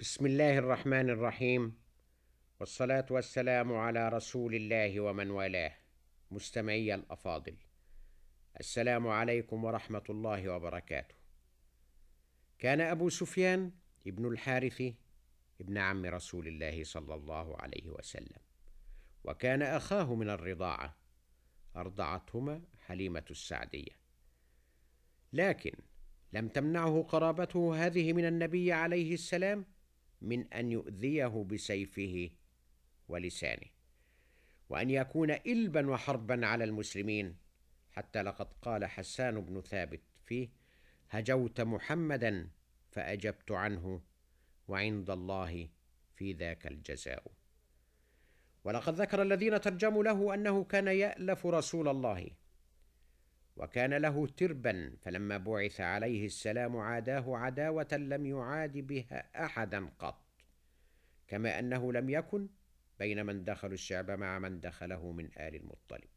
بسم الله الرحمن الرحيم والصلاة والسلام على رسول الله ومن والاه مستمعي الأفاضل السلام عليكم ورحمة الله وبركاته كان أبو سفيان ابن الحارث ابن عم رسول الله صلى الله عليه وسلم وكان أخاه من الرضاعة أرضعتهما حليمة السعدية لكن لم تمنعه قرابته هذه من النبي عليه السلام من أن يؤذيه بسيفه ولسانه وأن يكون البا وحربا على المسلمين. حتى لقد قال حسان بن ثابت فيه هجوت محمدا فأجبت عنه وعند الله في ذاك الجزاء. ولقد ذكر الذين ترجموا له أنه كان يألف رسول الله وكان له تربا فلما بعث عليه السلام عاداه عداوة لم يعاد بها احدا قط. كما أنه لم يكن بين من دخلوا الشعب مع من دخله من آل المطلب.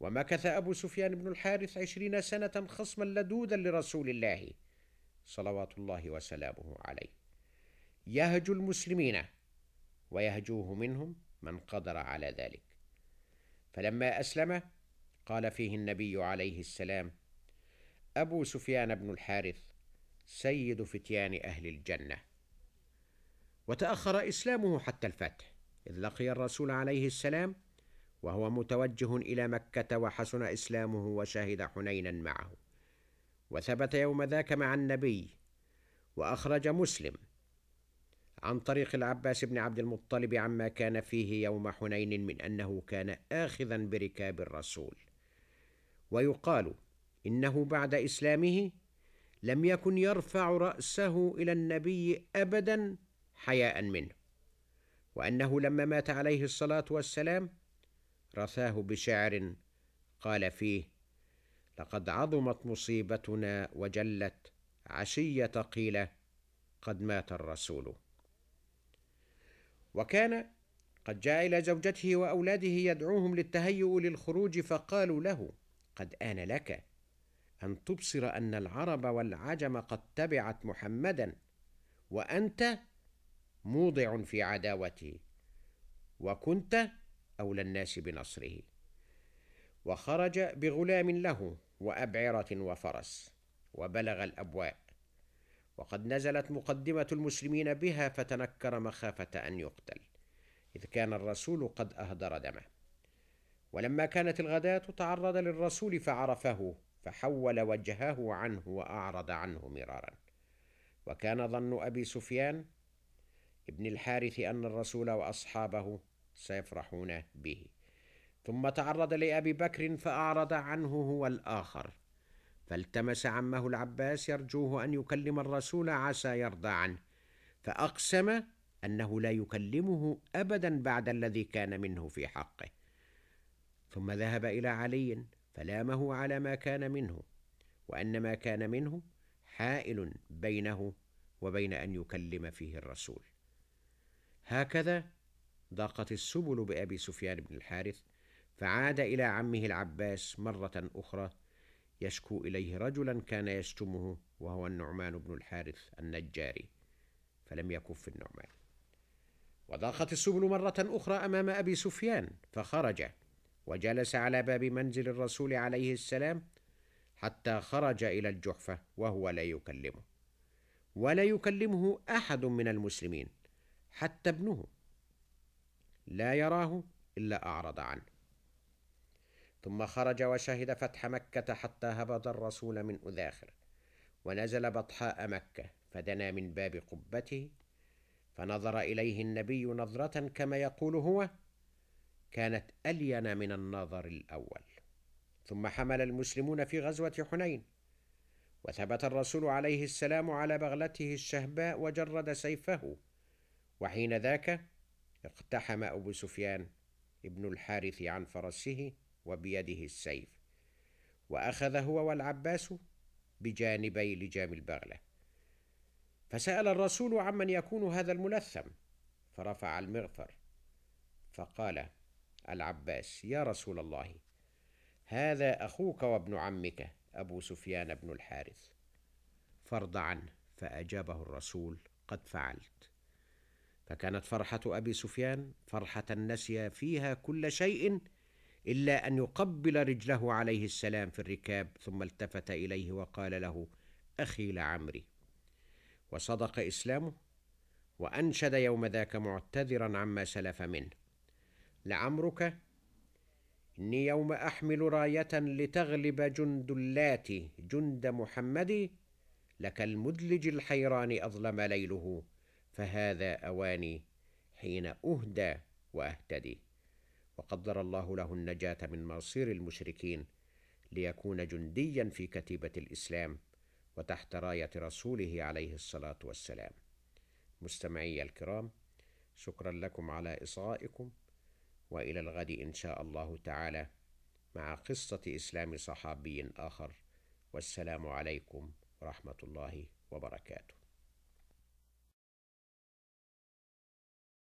ومكث أبو سفيان بن الحارث عشرين سنة خصما لدودا لرسول الله صلوات الله وسلامه عليه. يهجو المسلمين ويهجوه منهم من قدر على ذلك. فلما أسلم قال فيه النبي عليه السلام أبو سفيان بن الحارث سيد فتيان أهل الجنة. وتأخر إسلامه حتى الفتح إذ لقي الرسول عليه السلام وهو متوجه إلى مكة وحسن إسلامه وشهد حنينا معه. وثبت يوم ذاك مع النبي وأخرج مسلم عن طريق العباس بن عبد المطلب عما كان فيه يوم حنين من أنه كان اخذا بركاب الرسول. ويقال إنه بعد إسلامه لم يكن يرفع رأسه إلى النبي ابدا حياء منه وأنه لما مات عليه الصلاة والسلام رثاه بشعر قال فيه لقد عظمت مصيبتنا وجلت عشية قيل قد مات الرسول وكان قد جاء إلى زوجته وأولاده يدعوهم للتهيؤ للخروج فقالوا له قد آن لك أن تبصر أن العرب والعجم قد تبعت محمدا وأنت موضع في عداوته وكنت أولى الناس بنصره. وخرج بغلام له وأبعرة وفرس وبلغ الأبواء. وقد نزلت مقدمة المسلمين بها فتنكر مخافة أن يقتل إذ كان الرسول قد أهدر دمه. ولما كانت الغداة تعرض للرسول فعرفه فحول وجهه عنه وأعرض عنه مرارا. وكان ظن أبي سفيان ابن الحارث أن الرسول وأصحابه سيفرحون به. ثم تعرض لأبي بكر فأعرض عنه هو الآخر. فالتمس عمه العباس يرجوه أن يكلم الرسول عسى يرضى عنه. فأقسم أنه لا يكلمه أبدا بعد الذي كان منه في حقه. ثم ذهب إلى علي فلامه على ما كان منه وأن ما كان منه حائل بينه وبين أن يكلم فيه الرسول. هكذا ضاقت السبل بأبي سفيان بن الحارث فعاد إلى عمه العباس مرة أخرى يشكو إليه رجلا كان يشتمه وهو النعمان بن الحارث النجاري فلم يكف النعمان. وضاقت السبل مرة أخرى أمام أبي سفيان فخرج وجلس على باب منزل الرسول عليه السلام حتى خرج إلى الجحفة وهو لا يكلمه. ولا يكلمه أحد من المسلمين. حتى ابنه. لا يراه إلا أعرض عنه. ثم خرج وشهد فتح مكة حتى هبط الرسول من أذاخر. ونزل بطحاء مكة فدنا من باب قبته. فنظر إليه النبي نظرة كما يقول هو كانت ألين من النظر الأول. ثم حمل المسلمون في غزوة حنين. وثبت الرسول عليه السلام على بغلته الشهباء وجرد سيفه. وحين ذاك اقتحم أبو سفيان ابن الحارث عن فرسه وبيده السيف وأخذ هو والعباس بجانبي لجام البغلة. فسأل الرسول عمن يكون هذا الملثم فرفع المغفر فقال العباس يا رسول الله هذا أخوك وابن عمك أبو سفيان بن الحارث. فارض عنه فأجابه الرسول قد فعلت. فكانت فرحة أبي سفيان فرحة نسي فيها كل شيء إلا أن يقبل رجله عليه السلام في الركاب ثم التفت إليه وقال له أخي لعمري. وصدق إسلامه وأنشد يوم ذاك معتذرا عما سلف منه. لعمرك إني يوم أحمل راية لتغلب جند اللات جند محمد لك المدلج الحيران أظلم ليله. فهذا أواني حين أهدى وأهتدي. وقدر الله له النجاة من مصير المشركين ليكون جنديا في كتيبة الإسلام وتحت راية رسوله عليه الصلاة والسلام. مستمعي الكرام شكرا لكم على إصغائكم وإلى الغد إن شاء الله تعالى مع قصة إسلام صحابي آخر. والسلام عليكم ورحمة الله وبركاته.